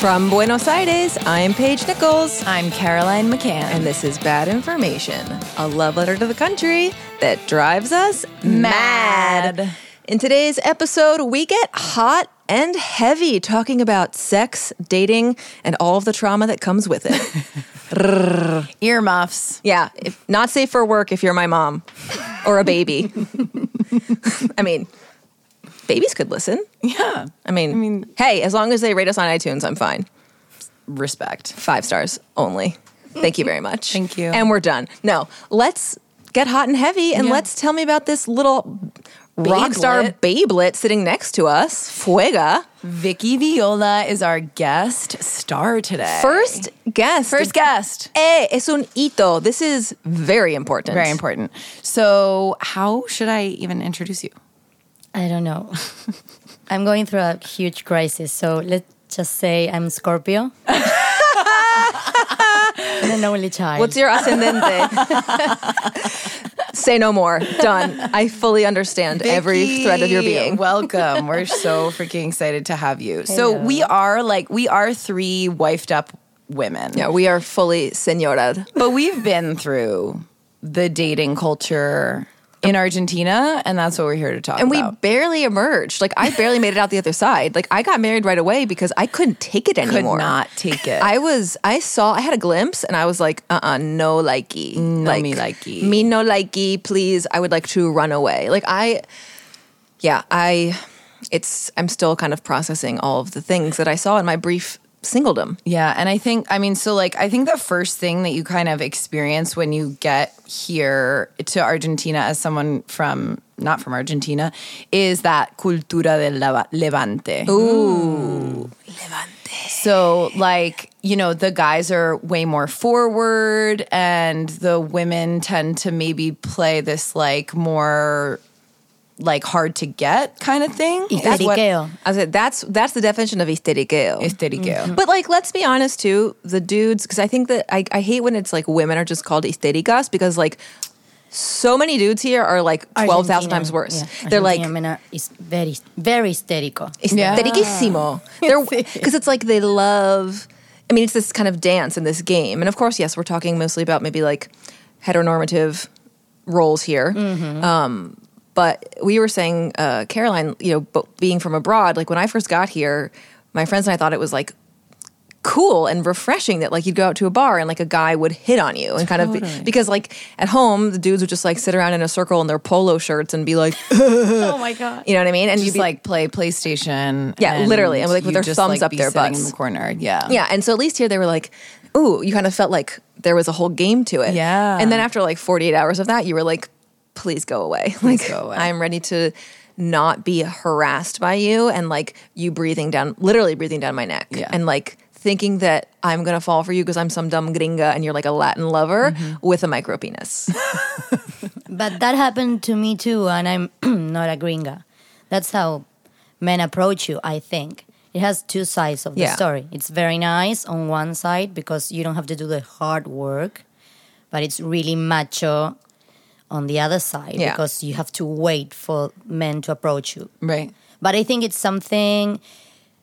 From Buenos Aires, I'm Paige Nichols. I'm Caroline McCann. And this is Bad Information, a love letter to the country that drives us mad. Mad. In today's episode, we get hot and heavy talking about sex, dating, and all of the trauma that comes with it. Earmuffs. yeah, if, not safe for work if you're my mom or a baby. I mean, babies could listen. Yeah. I mean, mean- hey, as long as they rate us on iTunes, I'm fine. Respect. Five stars only. Thank you very much. Thank you. And we're done. No, let's get hot and heavy and Yeah. let's tell me about this little rock star Babelet. babelet sitting next to us, Fuega. Vicky Viola is our guest star today. First guest. First guest. Eh, es un hito. This is very important. Very important. So, how should I even introduce you? I don't know. I'm going through a huge crisis, so let's just say I'm Scorpio. and an only child. What's your ascendente? Say no more. Done. I fully understand every thread of your being. Welcome. We're so freaking excited to have you. So, we are like, we are three wifed up women. yeah, we are fully señora. But we've been through the dating culture in Argentina, and that's what we're here to talk And we barely emerged. Like I barely made it out the other side. Like I got married right away because I couldn't take it anymore. could not take it. I was I saw I had a glimpse and I was like, uh uh no likey. No me likey. Me no likey, please. I would like to run away. Like I yeah, I it's I'm still kind of processing all of the things that I saw in my brief singledom. yeah, and I think I mean, so like I think the first thing that you kind of experience when you get here to Argentina as someone from not from Argentina is that cultura del levante. Ooh. Levante. So, like, you know, the guys are way more forward, and the women tend to maybe play this, like, more, like, hard to get kind of thing. Histeriqueo. I said that's that's the definition of hysteriqueo. Hysteriqueo. But like, let's be honest too, the dudes, because I think that I, I hate when it's like women are just called hysterikas because like so many dudes here are like twelve thousand Argentina, times worse. yeah, They're like Argentina men are- is very, very hysterical. Yeah. They're because it's like they love. I mean, it's this kind of dance in this game, and of course, yes, we're talking mostly about maybe like heteronormative roles here. Um, but we were saying, uh, Caroline, you know, but being from abroad, like when I first got here, my friends and I thought it was like cool and refreshing that like you'd go out to a bar and like a guy would hit on you and kind of be, because like at home the dudes would just like sit around in a circle in their polo shirts and be like oh my god. you know what I mean and you'd just be like play PlayStation. Yeah, literally, and, like, with their just, thumbs like, up be their sitting butts. in the corner. Yeah, Yeah, and so at least here they were like, ooh, you kind of felt like there was a whole game to it. Yeah. And then after like 48 hours of that, you were like, please go away. like, go away. I'm ready to not be harassed by you and like you breathing down, literally breathing down my neck. Yeah. And like thinking that I'm going to fall for you because I'm some dumb gringa and you're like a Latin lover Mm-hmm. with a micro penis. But that happened to me too, and I'm not a gringa. That's how men approach you, I think. It has two sides of the Yeah. story. It's very nice on one side because you don't have to do the hard work, but it's really macho on the other side Yeah. because you have to wait for men to approach you. right. But I think it's something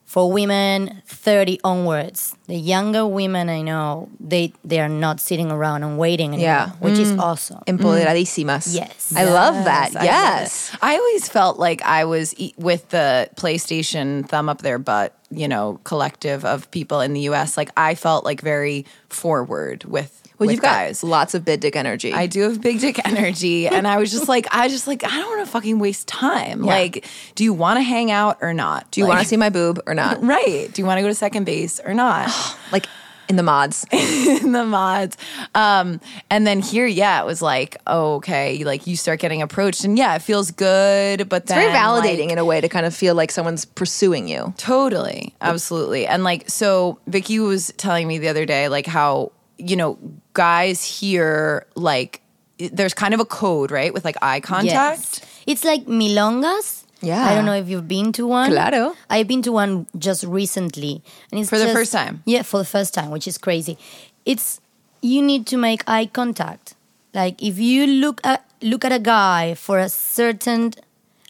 for women 30 onwards. The younger women I know, they they are not sitting around and waiting anymore, Yeah. which is mm. awesome. Empoderadísimas. Mm. Yes. I love that. I yes. it. I always felt like I was e- with the PlayStation thumb up their butt, you know, collective of people in the US. Like I felt like very forward with Well, you've got guys. lots of big dick energy. I do have big dick energy, and I was just like, I just like, I don't want to fucking waste time. Yeah. Like, do you want to hang out or not? Do you want to see my boob or not? Right. Do you want to go to second base or not? like in the mods. in the mods. Um, and then here, yeah, it was like, oh, okay, like you start getting approached, and yeah, it feels good, but It's very then, validating like, in a way to kind of feel like someone's pursuing you. Totally, absolutely, and like so, Vicky was telling me the other day, like how you know guys here, like there's kind of a code, right, with like eye contact. Yes. It's like milongas. Yeah. I don't know if you've been to one. Claro. I've been to one just recently. And it's For the first time? Yeah, for the first time, which is crazy. It's you need to make eye contact. Like if you look at look at a guy for a certain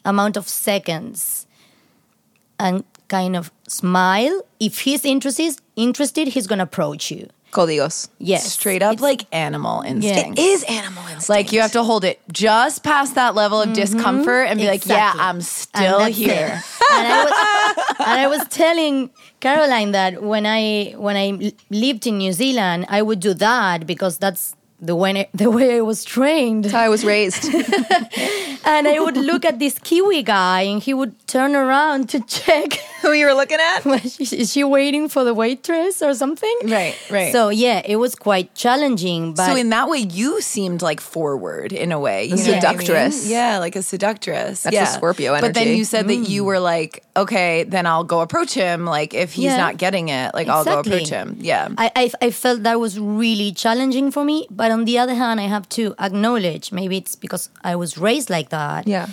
amount of seconds and kind of smile. If he's interested, interested, he's gonna approach you. Códigos. Yes, Straight up It's- like animal instinct. Is animal instinct. Like you have to hold it just past that level of mm-hmm. discomfort and be like, yeah, I'm still that's here. and, I was, and I was telling Caroline that when I when I lived in New Zealand, I would do that because that's the way the way I was trained. That's how I was raised. And I would look at this Kiwi guy, and he would turn around to check. Who you were looking at? Is she waiting for the waitress or something? Right, right. So yeah, it was quite challenging. But so in that way, you seemed like forward in a way. You The know what I mean? seductress. Yeah, like a seductress. That's the yeah. Scorpio But then you said that you mm. were like, okay, then I'll go approach him. Like if he's Yeah. not getting it, like I'll go approach him. Yeah. I, I I felt that was really challenging for me. But on the other hand, I have to acknowledge maybe it's because I was raised like that. Yeah.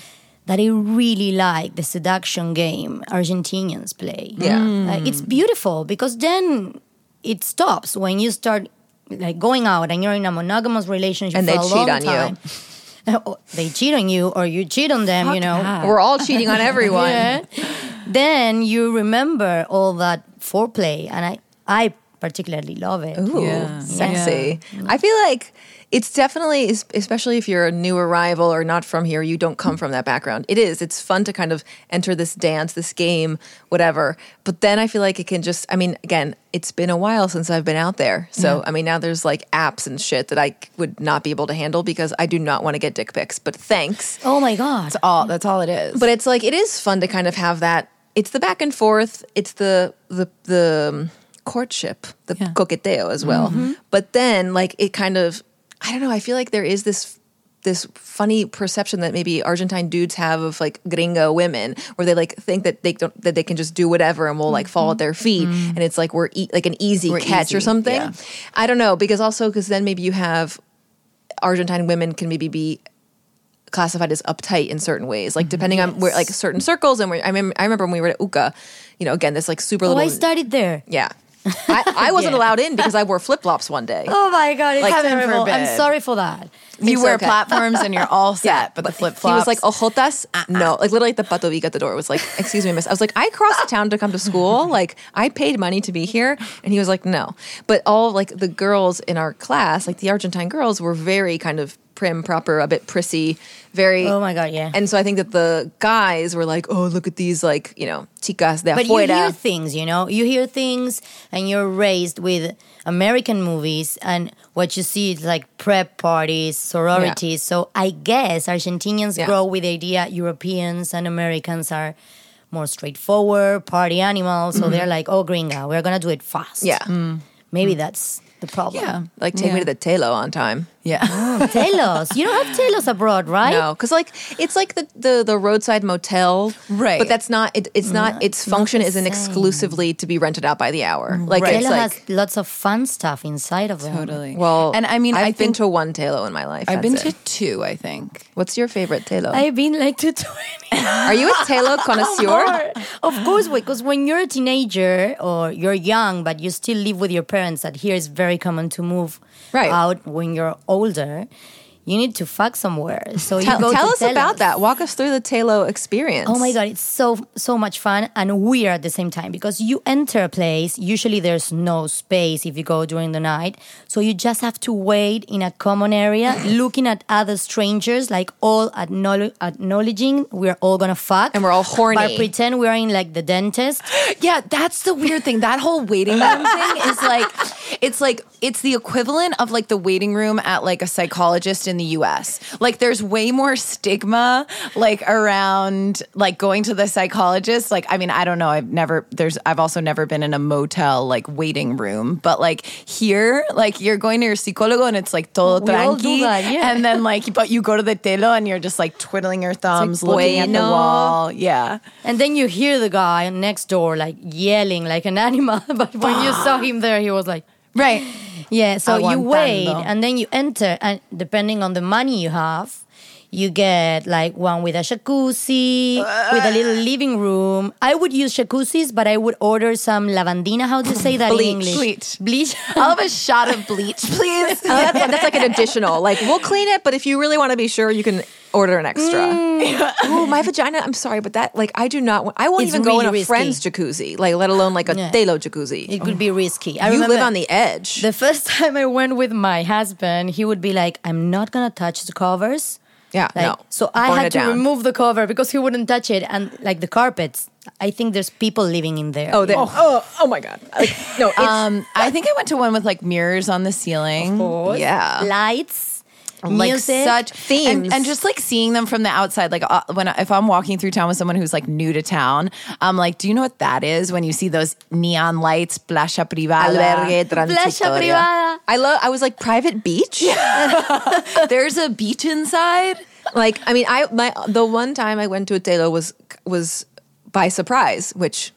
That I really like the seduction game Argentinians play. Yeah. Like, mm. it's beautiful because then it stops when you start like going out and you're in a monogamous relationship And for they a cheat long on you. time. Or they cheat on you or you cheat on them, you know. that. We're all cheating on everyone. Yeah. then you remember all that foreplay, and I, I particularly love it. Ooh, Yeah. sexy. I feel like it's definitely, especially if you're a new arrival or not from here, you don't come from that background. It is. It's fun to kind of enter this dance, this game, whatever. But then I feel like it can just, I mean, again, it's been a while since I've been out there. So, I mean, now there's like apps and shit that I would not be able to handle because I do not want to get dick pics. But thanks. Oh my god! That's all. That's all it is. But it's like it is fun to kind of have that. It's the back and forth. It's the the the um, courtship, the Yeah. coqueteo as well. Mm-hmm. But then like it kind of I don't know. I feel like there is this this funny perception that maybe Argentine dudes have of like gringo women, where they like think that they don't that they can just do whatever and will like fall at their mm-hmm. feet, mm-hmm. and it's like we're e- like an easy We're catch or something. yeah. I don't know because also because then maybe you have Argentine women can maybe be classified as uptight in certain ways, like depending on where, like certain circles. And where I remember, I remember when we were at UCA, you know, again, this like super Oh, little. I studied there. yeah, I, I wasn't Yeah. allowed in because I wore flip flops one day. Oh my god! It's Like, heaven terrible. I'm sorry for that. you It's wear okay. platforms and you're all set, but, the flip flops. He was like, "Ojotas, uh-uh. no." Like literally, at the patovica at the door was like, "Excuse me, miss." I was like, "I crossed the town to come to school. Like, I paid money to be here." And he was like, "No." But all like the girls in our class, like the Argentine girls, were very kind of prim, proper, a bit prissy, very. Oh my god! Yeah. And so I think that the guys were like, "Oh, look at these like you know chicas de but you hear things, you know. You hear things, and you're raised with American movies, and what you see is like prep parties, sororities. So I guess Argentinians Yeah. grow with the idea Europeans and Americans are more straightforward, party animals. So they're like, "Oh, gringa, we're gonna do it fast." Mm-hmm. yeah, Maybe that's the problem. yeah, like take me to the Telo on time. Yeah. Oh, telos. You don't have telos abroad, right? No, because like it's like the, the the roadside motel, Right. But that's not it, it's not mm. its function the isn't exclusively to be rented out by the hour. Mm. Like Right. it's Telo like has lots of fun stuff inside of them. Totally. well, and I mean, I've I been to one Telo in my life. I've been that's to two. I think. What's your favorite Telo? I've been like to 20. Are you a Telo connoisseur? of course, because when you're a teenager or you're young, but you still live with your parents, that here is very common to move Right. out when you're older. You need to fuck somewhere, so you Tell, go tell us about that. Walk us through the Telo experience. Oh my god, it's so so much fun and weird at the same time because you enter a place, usually there's no space if you go during the night. So you just have to wait in a common area looking at other strangers like all acknowledge, acknowledging we're all going to fuck And we're all horny. But pretend we're in like the dentist. Yeah, that's the weird thing. That whole waiting room thing is like, it's like it's the equivalent of like the waiting room at like a psychologist in the U.S. Like, there's way more stigma like around like going to the psychologist. Like, I mean, I don't know. I've never there's I've also never been in a motel like waiting room, but like here, like you're going to your psicólogo and it's like todo We tranqui, that, yeah. and then like but you go to the telo and you're just like twiddling your thumbs, looking at the wall. Yeah. And then you hear the guy next door like yelling like an animal. But when you saw him there, he was like, Right. Yeah, so you wait and then you enter, and depending on the money you have, you get like one with a jacuzzi, with a little uh. living room. I would use jacuzzis, but I would order some lavandina. How do you say that Bleach. in English? Bleach. Bleach. I'll have a shot of bleach, please. That's, that's like an additional. Like we'll clean it, but if you really want to be sure, you can order an extra. Ooh, my vagina. I'm sorry, but that like I do not. want I won't It's even go in a risky. friend's jacuzzi, like let alone like a Yeah. telo jacuzzi. It could be risky. I you live on the edge. the first time I went with my husband, he would be like, "I'm not gonna touch the covers." yeah, Like, no. So I Burn had to down. remove the cover because he wouldn't touch it, and like the carpets. I think there's people living in there. Oh, they, oh, oh, my god! Like, no, it's, Um, I think I went to one with like mirrors on the ceiling. yeah. lights, like music, such Themes. and, and just like seeing them from the outside like uh, when I, if i'm walking through town with someone who's like new to town i'm like do you know what that is when you see those neon lights playa privada Albergue transitoria. privada. I love. I was like private beach. there's a beach inside like I mean, I my the one time I went to a telo was was by surprise, which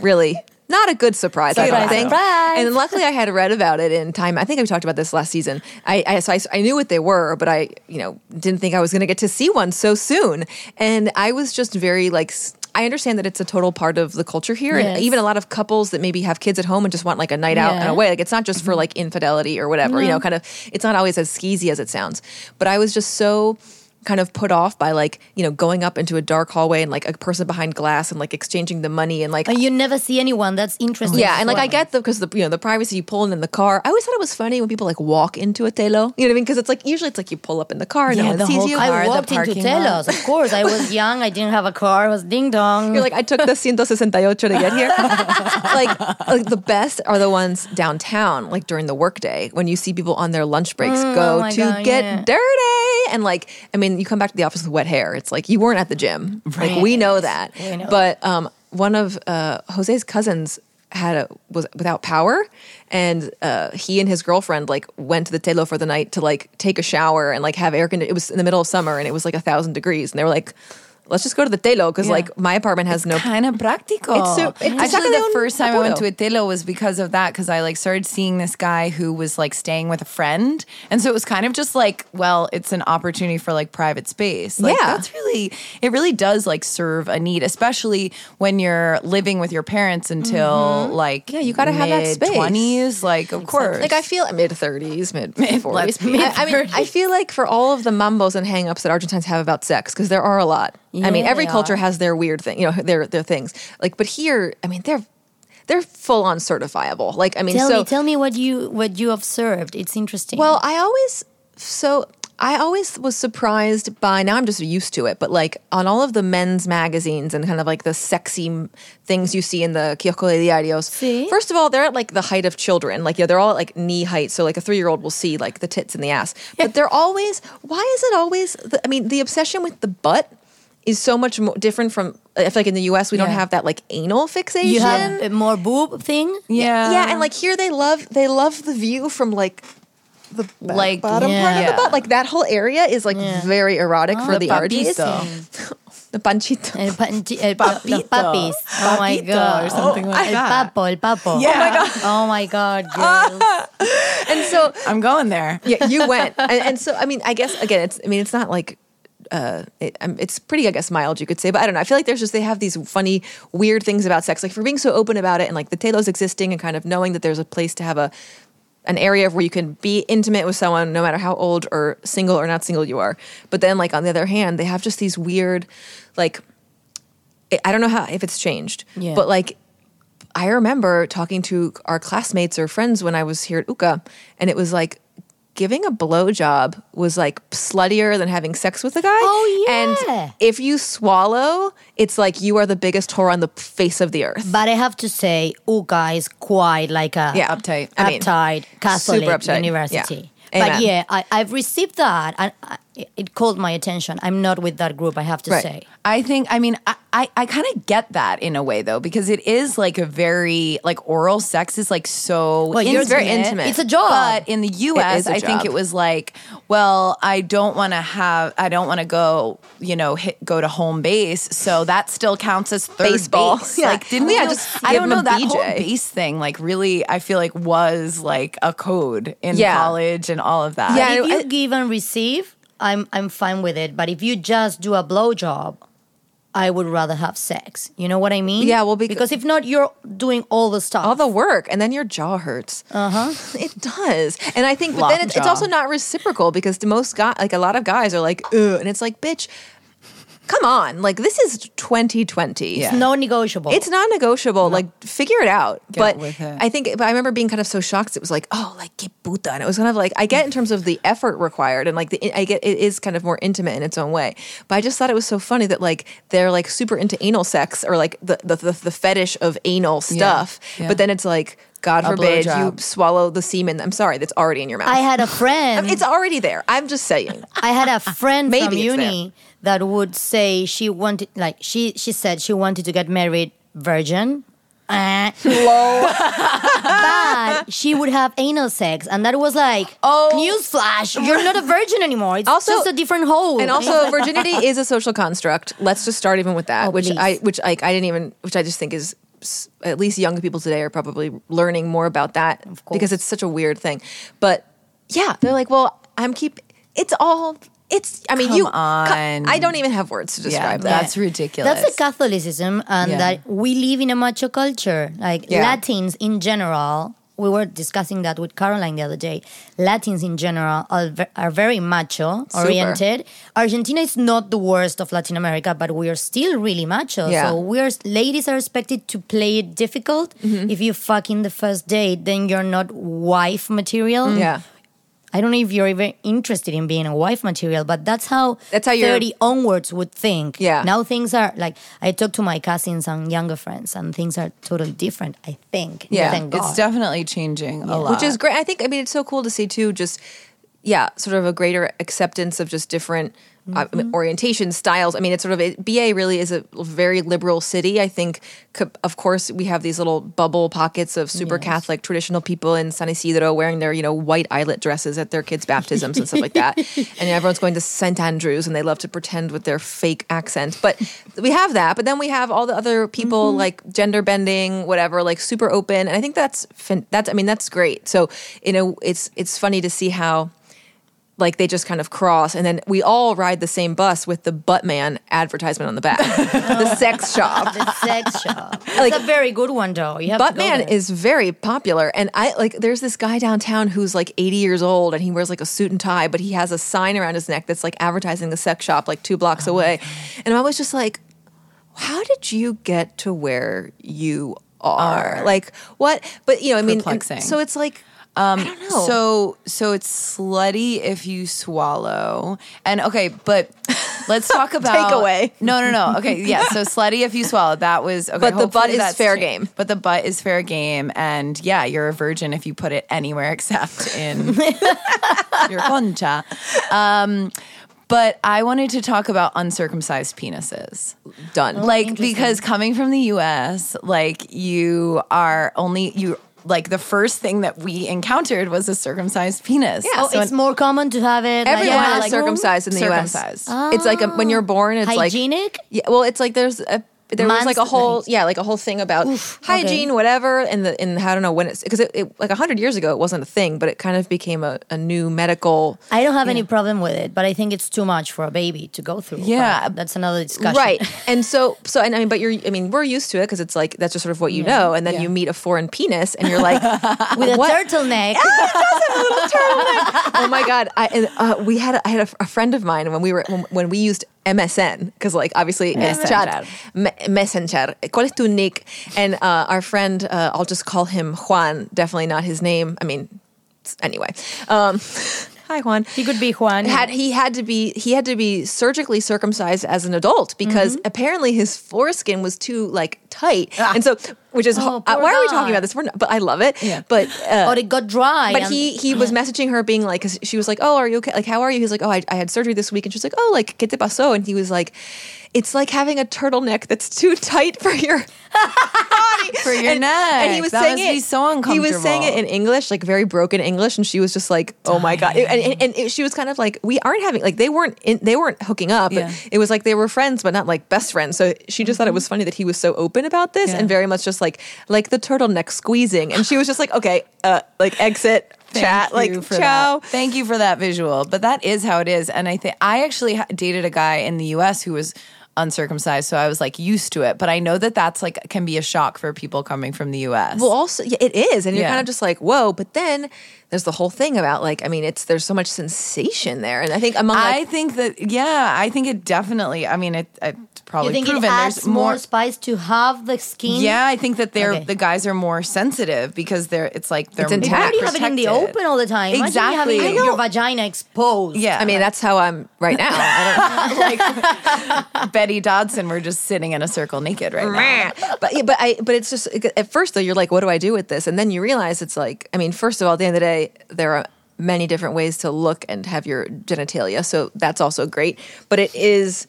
really not a good surprise. I don't think. surprise. And luckily, I had read about it in time. I think we talked about this last season. I I, so I I knew what they were, but I you know didn't think I was going to get to see one so soon. And I was just very like. I understand that it's a total part of the culture here, and even a lot of couples that maybe have kids at home and just want like a night out and away. Like it's not just for mm-hmm. like infidelity or whatever, you know. Kind of, it's not always as skeezy as it sounds. But I was just so kind of put off by like you know going up into a dark hallway and like a person behind glass and like exchanging the money and like And you never see anyone. That's interesting. yeah, and like I get the because the you know the privacy you pull in in the car. I always thought it was funny when people like walk into a telo. You know what I mean? Because it's like usually it's like you pull up in the car and Yeah, no one the sees whole you. car. I walked into parking lot. telos. Of course, I was young. I didn't have a car. I was ding dong. You're like I took the 168 to get here. like like the best are the ones downtown, like during the workday when you see people on their lunch breaks mm, go oh to God, get yeah. dirty and like I mean you come back to the office with wet hair. It's like you weren't at the gym. Like we know that. We know. But um, one of uh, Jose's cousins had a was without power and uh, he and his girlfriend like went to the telo for the night to like take a shower and like have air conditioning. It was in the middle of summer and it was like a thousand degrees and they were like, let's just go to the telo because Yeah. like my apartment has no kind of practical. It's so- it's Actually, the first time I went to a telo was because of that. Because I like started seeing this guy who was like staying with a friend, and so it was kind of just like, well, it's an opportunity for like private space. Like, Yeah. that's really it. Really does like serve a need, especially when you're living with your parents until like Mm-hmm. Yeah, you gotta have that space. Twenties, like of course. Like I feel mid thirties, mid forties. I, I mean, I feel like for all of the mambos and hangups that Argentines have about sex, because there are a lot. I mean, every culture are. has their weird thing, you know, their their things. Like, but here, I mean, they're they're full on certifiable. Like, I mean, tell so me, tell me what you what you observed. It's interesting. well, I always so I always was surprised by now I'm just used to it, but like on all of the men's magazines and kind of like the sexy things you see in the Kiosco de Diarios. Sí. First of all, they're at like the height of children. Like yeah, they're all at like knee height, so like a 3-year-old will see like the tits and the ass. But they're always why is it always the, I mean, the obsession with the butt is so much more different from I feel like in the US we don't have that like anal fixation. you have a more boob thing. yeah, Yeah, and like here they love they love the view from like the back Like, bottom part of the butt. Like that whole area is like very erotic oh, for The the, artists. papito. The panchito. El, pa- el, pa- los Papito. papis. Oh my god. Oh or something like el that. papo, el papo. Yeah. Oh my God. Oh my god, girls. And so I'm going there. yeah, you went. And, and so I mean, I guess again, it's I mean, it's not like uh, it, um, it's pretty, I guess, mild, you could say. But I don't know. I feel like there's just they have these funny, weird things about sex. Like for being so open about it, and like the telos existing, and kind of knowing that there's a place to have a an area where you can be intimate with someone, no matter how old or single or not single you are. But then, like on the other hand, they have just these weird, like I- I don't know how if it's changed, Yeah. but like. I remember talking to our classmates or friends when I was here at UCA, and it was like giving a blowjob was like sluttier than having sex with a guy. Oh, yeah. And if you swallow, it's like you are the biggest whore on the face of the earth. But I have to say, UCA is quite like a Yeah, uptight. I mean, uptight Catholic super uptight. university. Yeah. But yeah, I, I've received that, and I, it called my attention. I'm not with that group. I have to Right. say. I think, I mean, I, I, I kind of get that in a way though, because it is like a very, like oral sex is like so Well, you're- It's very intimate. It's a job. But in the US, I a I think it was like, well, I don't want to have, I don't want to go, you know, hit, go to home base. So that still counts as third Baseball. base. Yeah. Like, didn't Yeah, we? just I don't know a that whole base thing. Like, really, I feel like was like a code in Yeah. college and all of that. Yeah. if you I- give and receive, I'm I'm fine with it. But if you just do a blowjob, I would rather have sex. You know what I mean? Yeah, well, becau- because if not, you're doing all the stuff. all the work and then your jaw hurts. Uh huh. It does, and I think, but then it's, it's also not reciprocal because the most guy, like a lot of guys, are like, ugh, and it's like, bitch, come on, like this is 2020. Yeah. it's non negotiable. It's non negotiable. Like, figure it out. Get but with it. I think, but I remember being kind of so shocked. It was like, oh, like que puta, and it was kind of like I get in terms of the effort required, and like the I get it is kind of more intimate in its own way. But I just thought it was so funny that like they're like super into anal sex or like the the the, the fetish of anal stuff, yeah. but then it's like. God A forbid you swallow the semen. I'm sorry, that's already in your mouth. I had a friend. it's already there. I'm just saying. I had a friend Maybe from it's uni that would say she wanted, like she she said she wanted to get married virgin. Eh. but she would have anal sex, and that was like, Oh. newsflash! You're not a virgin anymore. It's Also- just a different hole. And also, virginity is a social construct. Let's just start even with that, Oh, which please. I, which like I didn't even, which I just think is at least young people today are probably learning more about that because it's such a weird thing. But yeah, they're like, well, I'm keep. It's all. It's. I mean, Come you. on. I don't even have words to Yeah, describe that. that's ridiculous. That's the Catholicism, and Yeah. that we live in a macho culture. Like Yeah. Latins in general, we were discussing that with Caroline the other day. Latins in general are, ve- are very macho oriented. Argentina is not the worst of Latin America, but we are still really macho. Yeah. So we are ladies are expected to play it difficult. Mm-hmm. If you fuck in the first date, then you're not wife material. yeah. I don't know if you're even interested in being a wife material, but that's how That's how you're- 30 onwards would think. Yeah. Now things are like I talk to my cousins and younger friends, and things are totally different. I think. Yeah. Thank God. it's definitely changing a lot. which is great. I think. I mean, it's so cool to see too. Just yeah, sort of a greater acceptance of just different. I mean, mm-hmm. orientation styles. I mean, it's sort of it, BA really is a very liberal city. I think, of course, we have these little bubble pockets of super Catholic traditional people in San Isidro wearing their you know white eyelet dresses at their kids' baptisms and stuff like that, and everyone's going to St Andrews and they love to pretend with their fake accent. But we have that. But then we have all the other people mm-hmm. like gender bending, whatever, like super open, and I think that's fin- that's I mean that's great. So you know, it's it's funny to see how like they just kind of cross and then we all ride the same bus with the buttman advertisement on the back the sex shop the sex shop. Like- it's a very good one, though. You have to go buttman there. is very popular and i like there's this guy downtown who's like 80 years old and he wears like a suit and tie but he has a sign around his neck that's like advertising the sex shop like two blocks Oh away and i was just like how did you get to where you are, Are. like what but you know i mean so it's like um, I don't know. So so it's slutty if you swallow. And okay, but let's talk about Takeaway. No, no, no. Okay, yeah. So slutty if you swallow. That was okay. But the butt hopefully is that's fair changed. game. But the butt is fair game, and yeah, you're a virgin if you put it anywhere except in your concha. Um, but I wanted to talk about uncircumcised penises done like because coming from the US, like you are only you like the first thing that we encountered was a circumcised penis. Yeah, Oh, so it's more common to have it. Everyone like, is like, circumcised in the circumcised. U.S. It's like a, when you're born, it's hygienic. like yeah. Well, it's like there's a there was like a whole yeah like a whole thing about hygiene okay. whatever and the and I don't know when it's because it, it like hundred years ago it wasn't a thing but it kind of became a, a new medical I don't have any problem with it, but I think it's too much for a baby to go through. Yeah. But that's another discussion. right and so so and I mean but you're I mean we're used to it because it's like that's just sort of what you know and then Yeah. you meet a foreign penis and you're like With a what? turtleneck. oh my god! I and, uh, we had a, I had a, a friend of mine when we were when, when we used MSN because like obviously Messenger. chat me, messenger. ¿Cuál es tu nick? And uh, our friend, uh, I'll just call him Juan. Definitely not his name. I mean, anyway. Um, hi Juan. He could be Juan. Had he had to be he had to be surgically circumcised as an adult because Mm-hmm. apparently his foreskin was too like tight, and so which is Oh, uh, why are we talking about this? We're not, but I love it. Yeah. But uh, or it got dry. but and- he he was messaging her, being like, 'cause she was like, "Oh, are you okay? Like, how are you?" He's like, "Oh, I, I had surgery this week," and she's like, "Oh, like, ¿qué te pasó?" And he was like, "It's like having a turtleneck that's too tight for your body For your and, neck. And he was That saying it. so He was saying it in English, like very broken English, and she was just like, "Oh my god!" And, and, and it- she was kind of like, "We aren't having like they weren't in, they weren't hooking up. Yeah. It was like they were friends, but not like best friends." So she just thought it was funny that he was so open about this Yeah. and very much just like like the turtleneck squeezing, and she was just like, "Okay, uh, like exit." Thank chat like for ciao that. Thank you for that visual. But that is how it is. And I think I actually ha- dated a guy in the U.S. who was uncircumcised, so I was like used to it. But I know that that's like can be a shock for people coming from the U.S. Well, also yeah, it is, and you're Yeah. kind of just like, whoa. But then there's the whole thing about like, I mean, it's there's so much sensation there, and I think among I think that yeah, I think it definitely. I mean, it, it's probably You think proven it adds there's more, more. spice to have the skin? yeah, I think that they're Okay. the guys are more sensitive because they're. It's like they're It's Maybe intact. you have it in the open all the time. Exactly. having your vagina exposed. Yeah, I mean, that's how I'm right now. I like Betty Dodson. We're just sitting in a circle naked right now. but yeah, but I but it's just at first though you're like, what do I do with this? And then you realize it's like, I mean, first of all, at the end of the day, there are many different ways to look and have your genitalia, so that's also great. But it is.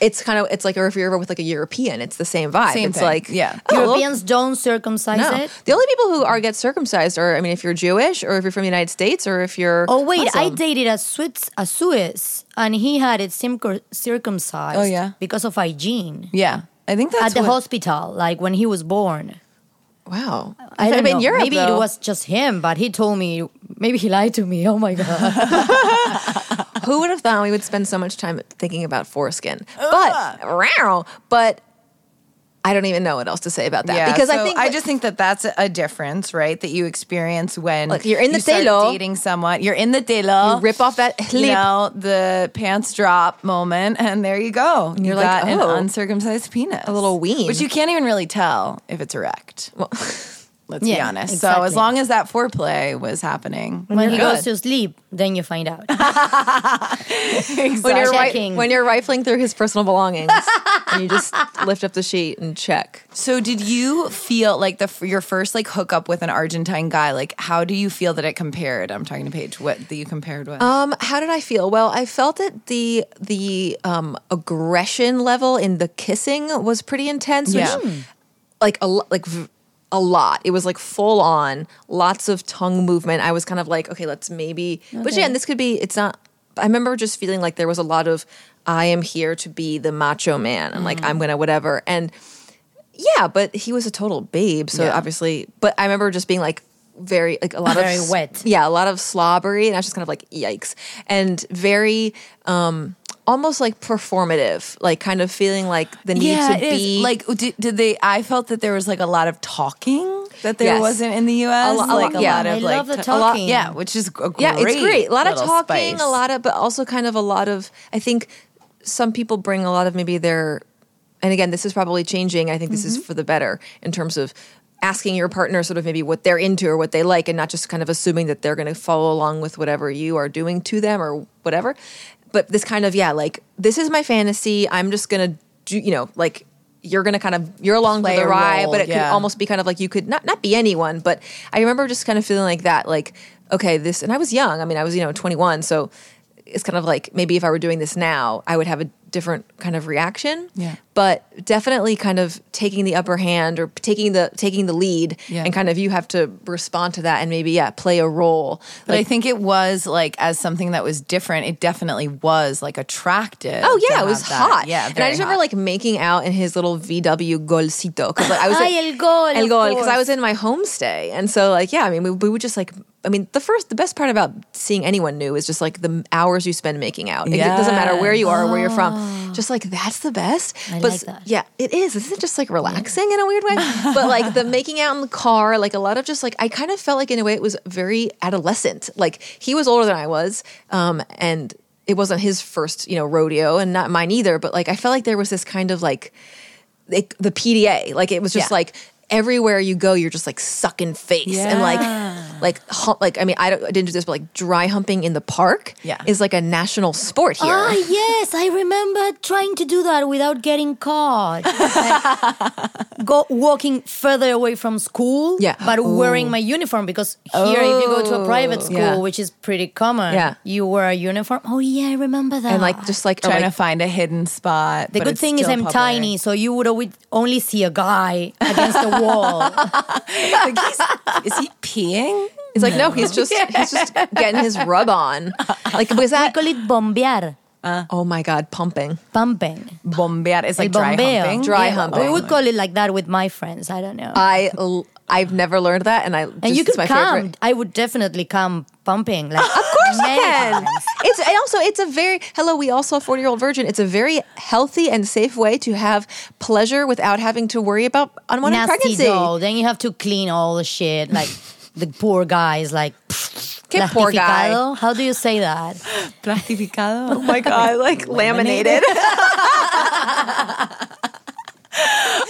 It's kind of it's like or if you're ever with like a European, it's the same vibe. Same it's thing, like yeah. oh, well, Europeans don't circumcise No. it. The only people who are get circumcised are, I mean, if you're Jewish or if you're from the United States or if you're. Oh wait, I dated a Swiss, a Swiss, and he had it circum- circumcised. Oh, yeah? because of hygiene Yeah, I think that's at the what- hospital, like when he was born. Wow. I don't mean, know. Europe, maybe it was just him, but he told me. Maybe he lied to me. Oh my god! Who would have thought we would spend so much time thinking about foreskin? But, wow, but I don't even know what else to say about that Yeah, because I think I that- just think that that's a- difference, right? That you experience when Like, you're in the you telo. dating someone. You're in the telo. you rip off that you know, the pants drop moment, and there you go. you're you like, oh. an uncircumcised penis, A little ween. which you can't even really tell if it's erect. Let's be Yeah, honest. So as long as that foreplay was happening, when he you're goes to sleep, then you find out. good. when you're, ri- when you're rifling through his personal belongings and you just lift up the sheet and check. So did you feel like the your first like hookup with an Argentine guy? Like, how do you feel that it compared? I'm talking to Paige. What that you compared with? Um, how did I feel? Well, I felt that the the um, aggression level in the kissing was pretty intense. Yeah. Which, like a lo- like v- a lot. It was like full on, lots of tongue movement. I was kind of like, okay, let's maybe. But yeah, and this could be. It's not. I remember just feeling like there was a lot of, I am here to be the macho man, and like I'm gonna whatever. And yeah, but he was a total babe. So Yeah. obviously, but I remember just being like very like a lot Very of s- wet. Yeah, a lot of slobbery, and I was just kind of like yikes, and very um almost like performative, like kind of feeling like the need yeah, to it is. be Like, did, did they? I felt that there was like a lot of talking that there Yes. wasn't in the U.S. A lo- a like lot- a yeah. lot of I like love the t- talking. yeah, which is a great. yeah, it's great. A lot of talking, spice. a lot of, but also kind of a lot of. I think some people bring a lot of maybe their, and again, this is probably changing. I think this Mm-hmm. is for the better in terms of asking your partner sort of maybe what they're into or what they like, and not just kind of assuming that they're going to follow along with whatever you are doing to them or whatever. But this kind of yeah, like this is my fantasy. I'm just gonna do, you know, like. You're gonna kind of you're along Play for the ride, role, but it could almost be kind of like you could not not be anyone, but I remember just kind of feeling like that, like okay, this, and I was young. I mean, I was you know 21, so it's kind of like maybe if I were doing this now, I would have a different kind of reaction. Yeah. But definitely kind of taking the upper hand or taking the taking the lead, Yeah. and kind of you have to respond to that and maybe yeah play a role. But I think it was like as something that was different. It definitely was like attractive. Oh yeah, it was that. hot. Yeah, and I just remember like making out in his little VW Golcito because like, I was Ay, like, el gol, el gol because I was in my homestay, and so like yeah, I mean we, we would just like I mean the first the best part about seeing anyone new is just like the hours you spend making out. It, it doesn't matter where you are or where you're from. Just like that's the best. I but like yeah, it is. Isn't it just like relaxing in a weird way? but like the making out in the car, like a lot of just like I kind of felt like in a way it was very adolescent. Like he was older than I was, um, and it wasn't his first, you know, rodeo, and not mine either. But like I felt like there was this kind of like like the PDA, like it was just Yeah. like everywhere you go, you're just like sucking face and like like hump, like I mean I, don't, I didn't do this, but like dry humping in the park, Yeah. is like a national sport here. Ah, yes, I remember trying to do that without getting caught. Like, go walking further away from school, Yeah. but wearing my uniform because here, if you go to a private school, Yeah. which is pretty common, Yeah. you wear a uniform. Oh yeah, I remember that. and like just like trying like, to find a hidden spot. the good thing is I'm public. tiny, so you would always only see a guy against the wall. Like, he's- is he peeing? It's like no, he's just he's just getting his rub on. Like was we call it bombear. Uh, oh my god, pumping. pumping. Bombear is like El dry bombeo. humping. Dry Yeah, humping. We would call it like that with my friends. I don't know. I l- I've never learned that, and I and you it's could my come. favorite. I would definitely come pumping. Like, Of course you many can. times. It's and also it's a very hello. We also a forty year old virgin. It's a very healthy and safe way to have pleasure without having to worry about unwanted Nasty pregnancy. dough. Then you have to clean all the shit. Like the poor guy is like. Okay, poor guy. How do you say that? Plastificado. Oh my god, like laminated.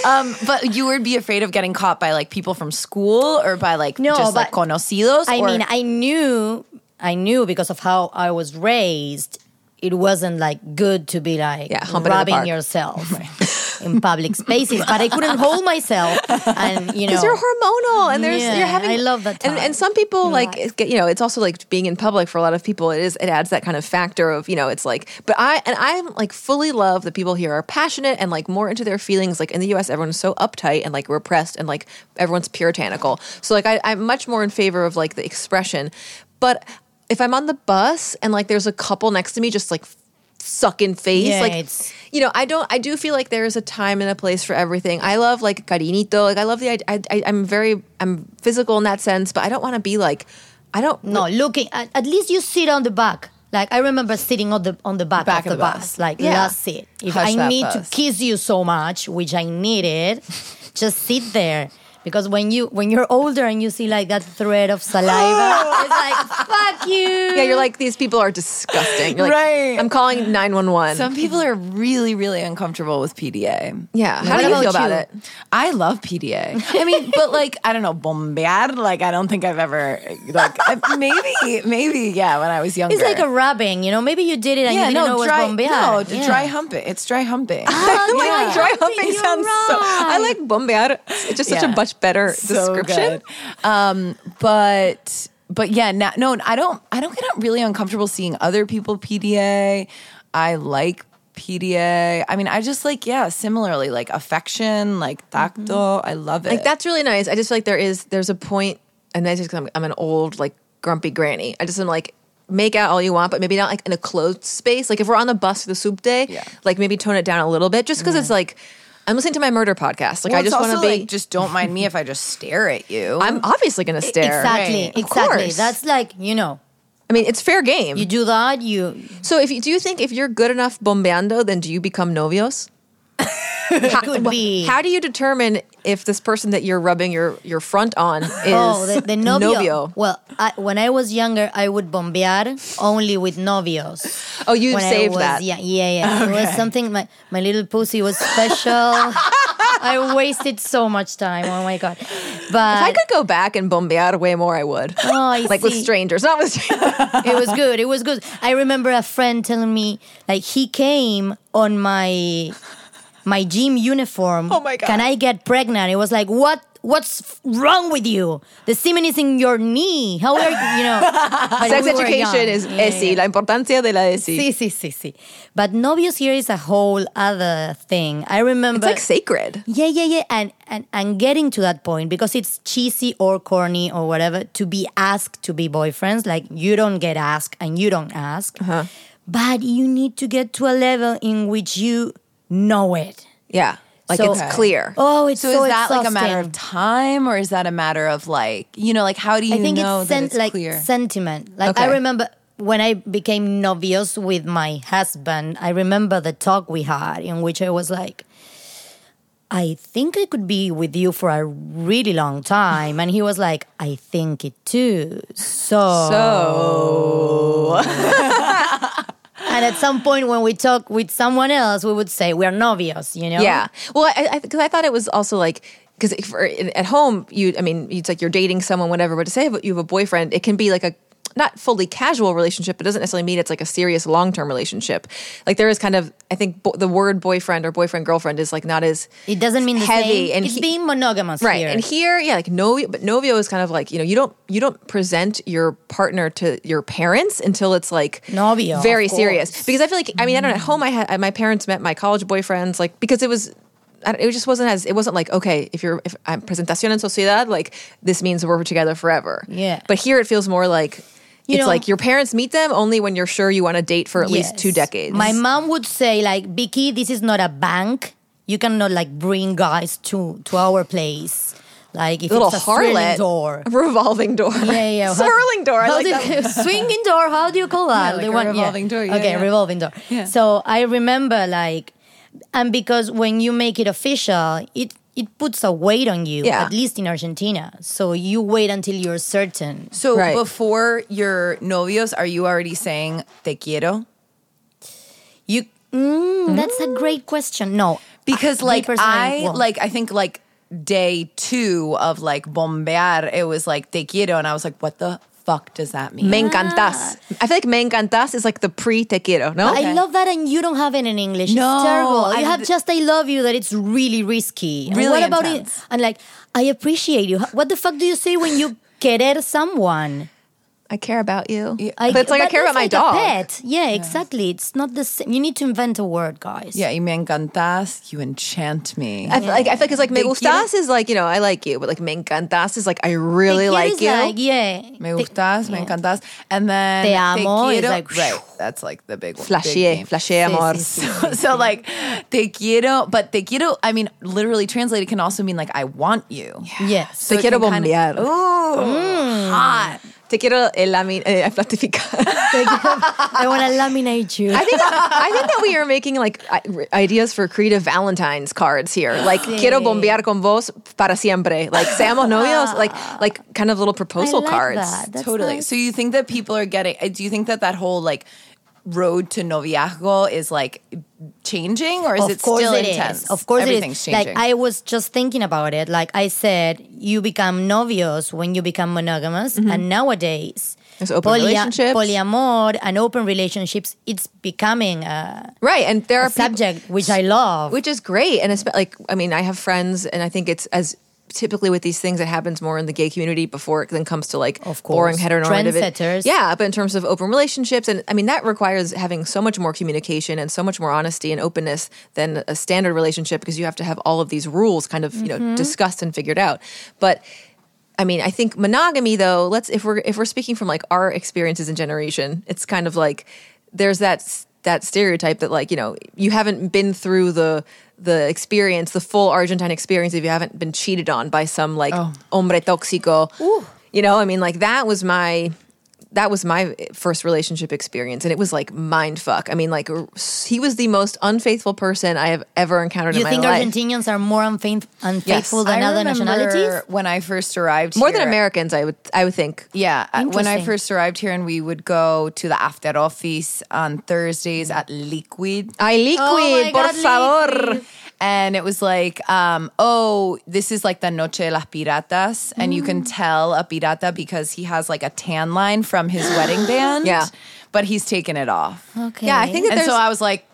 Um, but you would be afraid of getting caught by like people from school or by like No, just like but- conocidos. I or- mean, I knew, I knew because of how I was raised, it wasn't like good to be like Yeah, humping in the rubbing park. yourself in public spaces. But I couldn't hold myself, and you know, Because you're hormonal and there's Yeah, you're having I love that and, time. and some people like you know it's also like being in public for a lot of people it is it adds that kind of factor of you know it's like but I and I'm like fully love that people here are passionate and like more into their feelings. Like in the US everyone's so uptight and like repressed and like everyone's puritanical. So like I, I'm much more in favor of like the expression. But if I'm on the bus and like there's a couple next to me just like sucking face Yeah, like it's- you know, I don't. I do feel like there is a time and a place for everything. I love like cariñito. Like I love the. I, I, I'm very. I'm physical in that sense, but I don't want to be like. I don't. no looking. At, at least you sit on the back. Like I remember sitting on the on the back, Back of of the the bus. bus. Like Yeah. last seat. If Hush I need bus. to kiss you so much, which I needed, just sit there. Because when you when you're older and you see like that thread of saliva, it's like fuck you. Yeah, you're like these people are disgusting. You're like, Right. I'm calling nine one one. some people are really, really uncomfortable with PDA. Yeah. How What do you about feel about you? it? I love PDA. I mean, but like I don't know, bombear. Like I don't think I've ever like maybe, maybe yeah. When I was younger, It's like a rubbing, you know. Maybe you did it and yeah, you didn't know no it dry, was bombear. no Yeah. dry humping. It's dry humping. Oh, like yeah. dry humping You're sounds so. I like bombear. It's just such a Yeah. Much better so description. Um, but but yeah, now, no, I don't. I don't get really uncomfortable seeing other people PDA. I like PDA. I mean, I just like yeah, similarly like affection, like tacto. I love it. Like that's really nice. I just feel like there is there's a point, and that's just 'cause I'm, I'm an old like grumpy granny. I just am like make out all you want, but maybe not like in a closed space. Like if we're on the bus for the subte, Yeah. like maybe tone it down a little bit, just because it's like I'm listening to my murder podcast. Like Well, I just want to be. like, just don't mind me if I just stare at you. I'm obviously going to stare. Exactly, Right. Exactly. That's like you know, I mean, it's fair game. you do that, you so if you do you think if you're good enough bombeando, then do you become novios? How, could be. How do you determine if this person that you're rubbing your, your front on is Oh, the, the novio. novio? Well, I, when I was younger, I would bombear only with novios. Oh, you when saved was, that. Yeah, yeah, yeah. It was something. My my little pussy was special. I wasted so much time. Oh my god! But If I could go back and bombear way more, I would. Oh, I like with strangers, not with strangers. it was good. It was good. I remember a friend telling me like he came on my my gym uniform. Oh my God. Can I get pregnant? It was like what what's wrong with you? The semen is in your knee. How are you? You know, Sex we education is Yeah, ESI, yeah. la importancia de la ESI. Sí, sí, sí, sí. But novios here is a whole other thing. I remember It's like sacred. Yeah, yeah, yeah. And, and and getting to that point because it's cheesy or corny or whatever to be asked to be boyfriends. Like you don't get asked and you don't ask. Uh-huh. But you need to get to a level in which you know it. Yeah. Like So- it's clear. Oh, it's so, so, is that like a matter of time, or is that a matter of like you know, like how do you I think know it's, that it's like clear? sentiment. Like I remember when I became novios with my husband, I remember the talk we had in which I was like, I think I could be with you for a really long time. And he was like, I think it too. So, So and at some point when we talk with someone else, we would say we're novios, you know? yeah. Well, I because I, 'cause I thought it was also like because at home you I mean it's like you're dating someone whatever, but to say you have a boyfriend, it can be like a not fully casual relationship. It doesn't necessarily mean it's like a serious long term relationship. Like there is kind of I think bo- the word boyfriend or boyfriend girlfriend is like not as It doesn't mean the heavy same. and it's he- being monogamous right here. and here yeah like novio but novio is kind of like you know you don't you don't present your partner to your parents until it's like Novio, very serious because i feel like i mean i don't know at home i had my parents met my college boyfriends like because it was I don't- it just wasn't as it wasn't like okay if you're if I'm presentación en sociedad like this means we're together forever Yeah. but here it feels more like You it's know- like your parents meet them only when you're sure you want to date for at least two decades. My mom would say like, Vicky, this is not a bank. You cannot like bring guys to to our place. Like if little it's a harlot door. revolving door. Yeah, yeah. Swirling door. I like swinging door. How do you call that? like The a revolving door, yeah, okay, yeah. revolving door. Yeah. So I remember like, and because when you make it official, it it puts a weight on you. Yeah. At least in Argentina. So you wait until you're certain. So Right. before your novios, are you already saying te quiero? You Mm, that's a great question. No, because me like personally, I well, like I think like day two of like bombear, it was like te quiero, and I was like, what the fuck does that mean? Me encantas. I feel like me encantas is like the pre te quiero, no? I love that, and you don't have it in English. No, it's terrible. You have just "I love you" that it's really risky. And Really what about intense. it? And like, I appreciate you. What the fuck do you say when you querer someone? I care about you. I, but it's like I care about my like dog. A pet. Yeah, exactly. It's not the same. You need to invent a word, guys. yeah, you me encantas, you enchant me. I feel like I feel like it's like me gustas is like you know I like you, but like me encantas is like I really quiero like you. Like, yeah. Me Te- gustas, me yeah. encantas, and then Te amo is quiero, like, right. That's like the big one. Flashy, big game. flashy Sí, amor. sí, sí. so like te quiero, but te quiero. I mean, literally translated can also mean like I want you. Yes. So Te it quiero can kinda- bombear. Ooh, mm. hot. Te quiero eh, lami- eh, platificar. I want to laminate you. I think I think that we are making like ideas for creative Valentine's cards here. Like quiero bombear con vos para siempre. Like seamos novios. Like like kind of little I proposal like cards. that. Totally. nice. So you think that people are getting? uh, Do you think that that whole like road to noviazgo is like changing, or is of it course still it is. intense? Of course everything's it is. changing. Like I was just thinking about it. Like I said, you become novios when you become monogamous, mm-hmm. and nowadays There's open relationships. polyamor, and open relationships. It's becoming a, Right, and there a are people, subject which I love. which is great and it's like i mean i have friends and i think it's as typically with these things it happens more in the gay community before it then comes to like Of boring course. heteronormative Trendsetters. yeah but in terms of open relationships and i mean that requires having so much more communication and so much more honesty and openness than a standard relationship because you have to have all of these rules kind of you know Mm-hmm. discussed and figured out but I mean, I think monogamy though, let's if we're if we're speaking from like our experiences in generation, it's kind of like there's that that stereotype that like, you know, you haven't been through the the experience, the full Argentine experience if you haven't been cheated on by some like oh. hombre tóxico. You know, I mean like that was my that was my first relationship experience and it was like mind fuck. I mean like he was the most unfaithful person I have ever encountered you in my life. Do you think life. Argentinians are more unfaith- unfaithful than I other nationalities? when I first arrived. More here, than Americans, I would I would think. Yeah, uh, when I first arrived here, and we would go to the after office on Thursdays at Liquid. I liquid, Oh my por God, favor. liquid. And it was like, um, oh, this is like the Noche de las Piratas. And you Mm. can tell a pirata because he has like a tan line from his wedding band. Yeah. But he's taken it off. Okay. Yeah, I think that And so I was like,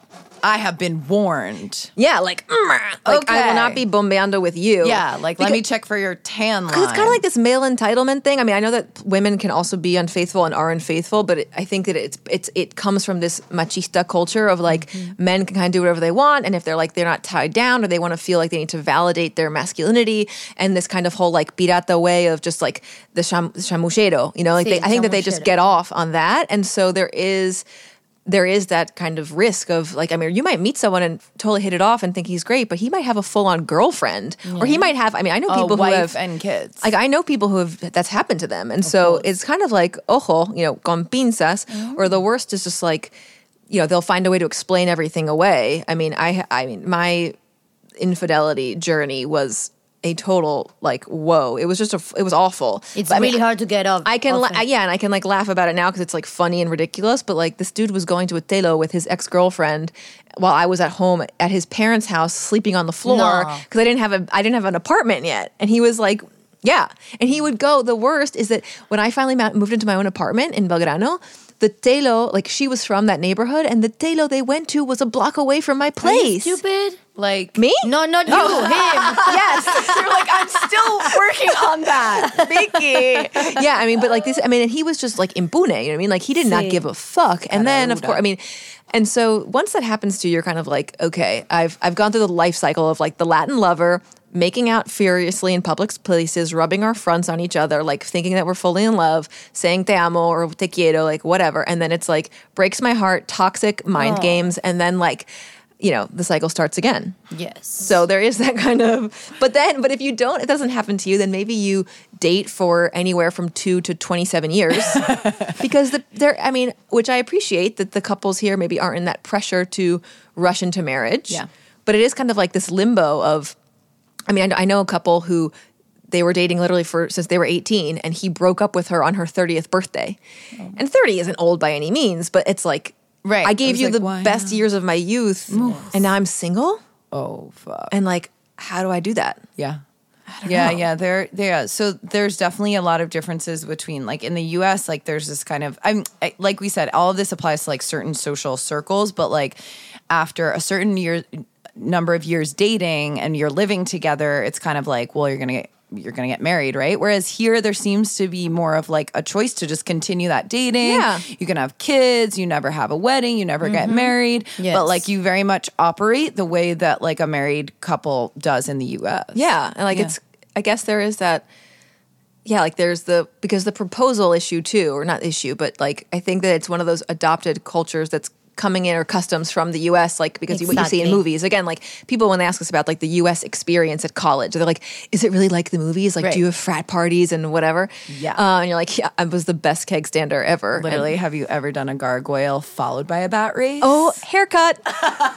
I have been warned. Yeah, like, mm, like I will not be bombeando with you. Yeah, like let me check for your tan line. Because it's kind of like this male entitlement thing. I mean, I know that women can also be unfaithful and are unfaithful, but it, I think that it's it's it comes from this machista culture of like Mm-hmm. men can kind of do whatever they want, and if they're like they're not tied down or they want to feel like they need to validate their masculinity, and this kind of whole like pirata way of just like the cham- chamuyero, you know, like Sí, they, I think that they just get off on that, and so there is there is that kind of risk of like I mean you might meet someone and totally hit it off and think he's great, but he might have a full on girlfriend, or he might have. I mean, I know people who have and kids. like I know people who have that's happened to them, and so it's kind of like ojo, you know, con pinzas, mm-hmm. or the worst is just like, you know, they'll find a way to explain everything away. I mean, I I mean, my infidelity journey was a total like whoa. It was just a it was awful. It's But I mean, really hard to get off. I can la- yeah, and I can like laugh about it now because it's like funny and ridiculous. But like this dude was going to a telo with his ex girlfriend while I was at home at his parents' house sleeping on the floor No. because I didn't have a I didn't have an apartment yet, and he was like. Yeah, and he would go. The worst is that when I finally moved into my own apartment in Belgrano, the telo, like she was from that neighborhood, and the telo they went to was a block away from my place. stupid? Like Me? No, not you. Oh. Him. yes, You're like, I'm still working on that. Vicky. yeah, I mean, but like this, I mean, and he was just like impune, you know what I mean? Like he did not give a fuck. And then, of course, I mean, and so once that happens to you, you're kind of like, okay, I've I've gone through the life cycle of like the Latin lover, making out furiously in public places, rubbing our fronts on each other, like thinking that we're fully in love, saying te amo or te quiero, like whatever. And then it's like breaks my heart, toxic mind games. And then like, you know, the cycle starts again. Yes. So there is that kind of, but then, but if you don't, it doesn't happen to you, then maybe you date for anywhere from two to 27 years. because the, there, I mean, which I appreciate that the couples here maybe aren't in that pressure to rush into marriage. Yeah. But it is kind of like this limbo of, I mean, I, I know a couple who they were dating literally for since they were 18 and he broke up with her on her 30th birthday. Oh. And 30 isn't old by any means, but it's like, Right. I I gave was you like, the why best years of my youth and now I'm single? Oh fuck. And like, how do I do that? Yeah. Yeah, know. yeah, there, there. So there's definitely a lot of differences between like in the U.S. Like there's this kind of, I'm I, like we said, all of this applies to like certain social circles, but like after a certain year number of years dating and you're living together, it's kind of like, well, you're gonna get you're gonna get married, right? Whereas here, there seems to be more of like a choice to just continue that dating. Yeah. you can have kids, you never have a wedding, you never get mm-hmm. married, Yes. but like you very much operate the way that like a married couple does in the U.S. Yeah, and like Yeah. it's I guess there is that yeah, like there's the because the proposal issue too, or not issue, but like I think that it's one of those adopted cultures that's coming in or customs from the US, like because you what you see in movies. Again, like people when they ask us about like the US experience at college, they're like, is it really like the movies? Like Right. do you have frat parties and whatever? Yeah. Uh, and you're like, yeah, I was the best keg stander ever. And- Literally, have you ever done a gargoyle followed by a bat race? oh, haircut.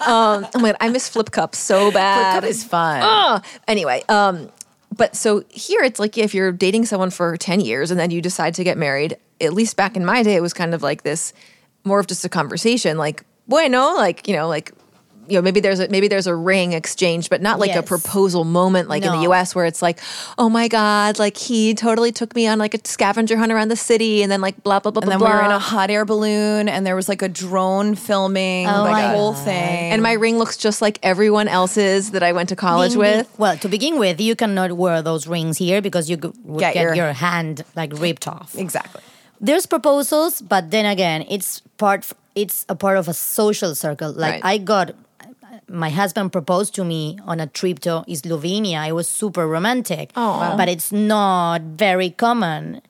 um, oh my god, I miss flip cups so bad. Flip cup is fun. Oh, anyway, um, but so here it's like if you're dating someone for 10 years and then you decide to get married, at least back in my day, it was kind of like this more of just a conversation, like, bueno, like, you know, like, you know, maybe there's a maybe there's a ring exchange, but not like a proposal moment like in the US where it's like, oh my God, like he totally took me on like a scavenger hunt around the city and then like blah blah blah and then blah. we were in a hot air balloon, and there was like a drone filming Oh like whole God. thing. and my ring looks just like everyone else's that I went to college ding. with. Well, to begin with, you cannot wear those rings here because you would Get get, your- your, hand like ripped off. exactly. There's proposals, but then again, it's part. It's a part of a social circle. Like Right. I got, my husband proposed to me on a trip to Slovenia. It was super romantic, Aw. but it's not very common.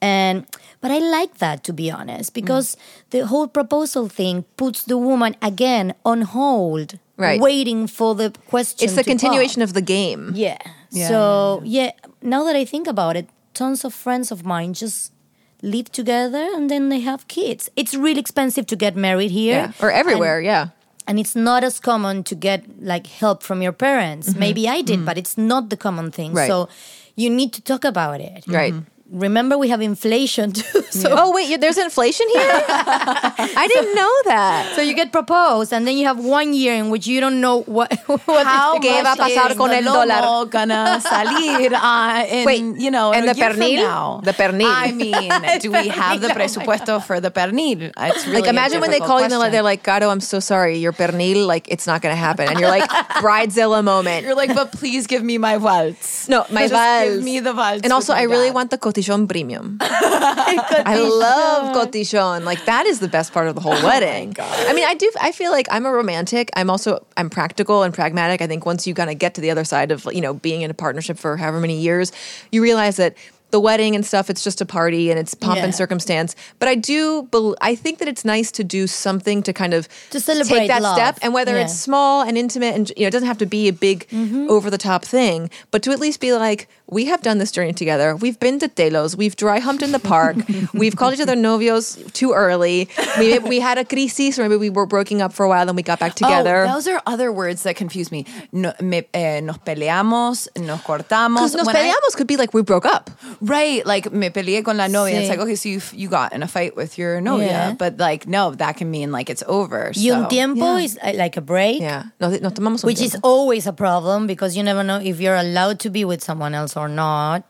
And but I like that to be honest because the whole proposal thing puts the woman again on hold, Right. waiting for the question. It's the to continuation pop. of the game. Yeah. Yeah, so yeah, now that I think about it, tons of friends of mine just live together and then they have kids. It's really expensive to get married here. Yeah. Or everywhere, yeah. And it's not as common to get like help from your parents. Mm-hmm. Maybe I did, mm-hmm. but it's not the common thing. Right. So you need to talk about it. Right. Mm-hmm. Remember we have inflation too. So Oh wait, you- there's inflation here. I didn't know that. so you get proposed and then you have one year in which you don't know what what How ¿Qué va a much pasar is con the el dólar? gonna salir uh, in, Wait, you know, and the pernil? The pernil. I mean, do we have the presupuesto for the pernil? It's really Like imagine a when they difficult call you and they're like, question. Gato, I'm so sorry, your pernil, like it's not gonna happen. And you're like, bridezilla moment. You're like, but please give me my waltz. no, my Just vals. Give me the waltz. And also, I my really want the cotillon premium. I love cotillon. Like that is the best part of the whole wedding. I mean, I do. I feel like I'm a romantic. I'm also I'm practical and pragmatic. I think once you kind of get to the other side of you know being in a partnership for however many years, you realize that. The wedding and stuff, it's just a party and it's pomp Yeah. and circumstance. But I do, bel I think that it's nice to do something to kind of To celebrate take that love. step. And whether Yeah. it's small and intimate and you know it doesn't have to be a big Mm-hmm. over the top thing but to at least be like we have done this journey together we've been to Telos. we've dry humped in the park we've called each other novios too early maybe we had a crisis or maybe we were breaking up for a while and we got back together Oh, those are other words that confuse me. No, me, eh, nos peleamos, nos cortamos. because nos When I- peleamos could be like we broke up Right, like me peleé con la novia. It's like okay, so you you got in a fight with your novia, Yeah. but like no, that can mean like it's over. Y un so- tiempo yeah. is uh, like a break. yeah nos, nos tomamos un which is always a problem because you never know if you're allowed to be with someone else or not.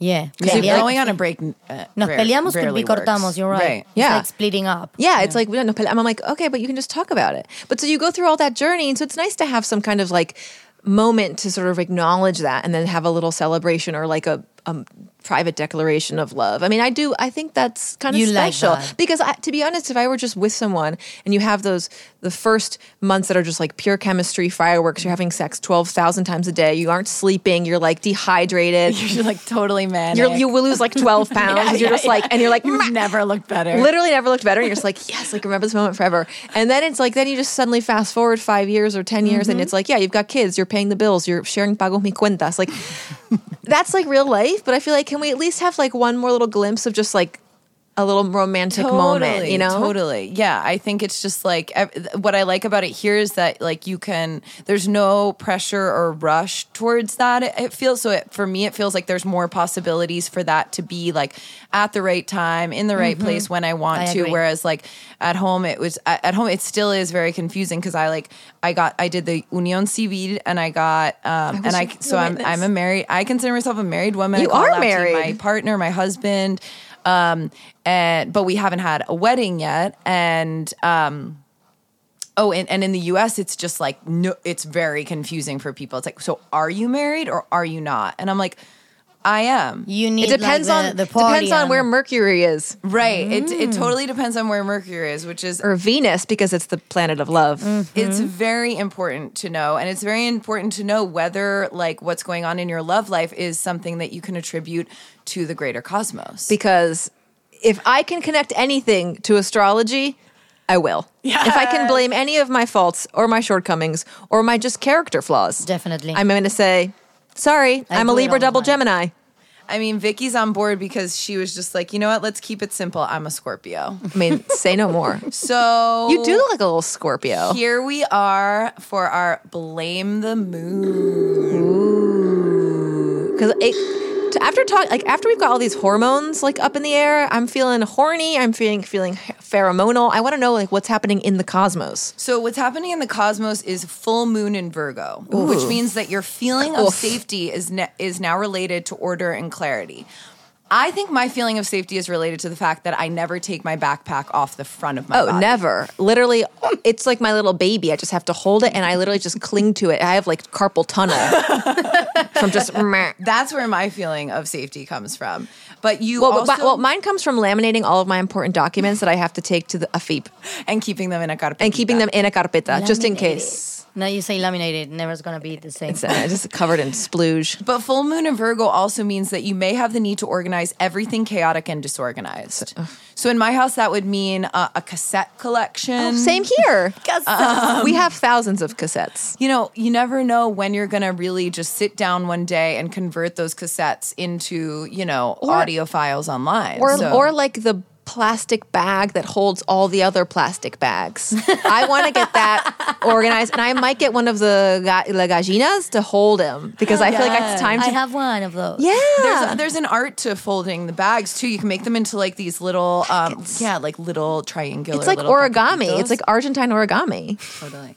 Yeah. Pelea- going on a break. Uh, Nos rare- peleamos could be cortamos. You're right. Right. It's Yeah. like splitting up. Yeah, it's like we don't know. I'm like, okay, but you can just talk about it. But so you go through all that journey, and so it's nice to have some kind of like moment to sort of acknowledge that, and then have a little celebration or like a, a private declaration of love. I mean, I do. I think that's kind of You like special that. because, I, to be honest, if I were just with someone and you have those the first months that are just like pure chemistry fireworks, you're having sex twelve thousand times a day, you aren't sleeping, you're like dehydrated, You're like totally you're, you will lose like twelve pounds. you're just like, and you're like, You've never looked better. literally never looked better. And you're just like, yes, like remember this moment forever. And then it's like, then you just suddenly fast forward five years or 10 years and mm-hmm. it's like, yeah, you've got kids, you're paying the bills, you're sharing pago mi cuentas. Like, that's like real life. But I feel like, can we at least have like one more little glimpse of just like a little romantic moment, you know? Totally. Yeah. I think it's just like what I like about it here is that like you can, there's no pressure or rush towards that. It, it feels so it, for me, it feels like there's more possibilities for that to be like at the right time, in the right place when I want I to. agree. Whereas like at home, it was at at home, it still is very confusing because I like, I got, I did the Union Civil and I got, um, was and I, so I'm. I'm a married, I consider myself a married woman. I You are it out to married. My partner, my husband. Um, and but we haven't had a wedding yet. And um, oh, and, and in the U.S., it's just like no, it's very confusing for people. It's like, so are you married or are you not? And I'm like, I am. You need It depends like, the, on the depends on where Mercury is Right. It it mm. totally depends on where Mercury is, which is or Venus because it's the planet of love. Mm-hmm. it's very important to know and it's very important to know whether like what's going on in your love life is something that you can attribute to the greater cosmos. Because if I can connect anything to astrology, I will. If I can blame any of my faults or my shortcomings or my just character flaws, Definitely. I'm going to say, sorry, I I'm a Libra double. Gemini. I mean, Vicky's on board because she was just like, you know what? Let's keep it simple. I'm a Scorpio. I mean, say no more. So You do look like a little Scorpio. Here we are for our blame the moon. Because after talk, like after we've got all these hormones like up in the air, I'm feeling horny. I'm feeling feeling pheromonal. I want to know like what's happening in the cosmos. So what's happening in the cosmos is full moon in Virgo, which means that your feeling of Oof. safety is ne- is now related to order and clarity. I think my feeling of safety is related to the fact that I never take my backpack off the front of my Oh, body. never. Literally, it's like my little baby. I just have to hold it and I literally just cling to it. I have like carpal tunnel from just. That's where my feeling of safety comes from. But you Well, also well, mine comes from laminating all of my important documents that I have to take to the AFIP and keeping them in a carpeta. and keeping them in a carpeta just in case. No, you say laminated. Never's gonna be the same. It's uh, just covered in splooge. But full moon in Virgo also means that you may have the need to organize everything chaotic and disorganized. So in my house, that would mean uh, a cassette collection. Same here. we have thousands of cassettes. You know, you never know when you're going to really just sit down one day and convert those cassettes into, you know, audio files online. or So- or like the plastic bag that holds all the other plastic bags. I want to get that organized, and I might get one of the ga- la gallinas to hold him because I feel like it's time to. I have one of those. yeah, there's, there's an art to folding the bags too. You can make them into like these little, um, yeah, like little triangular. it's like origami. It's like Argentine origami. Totally.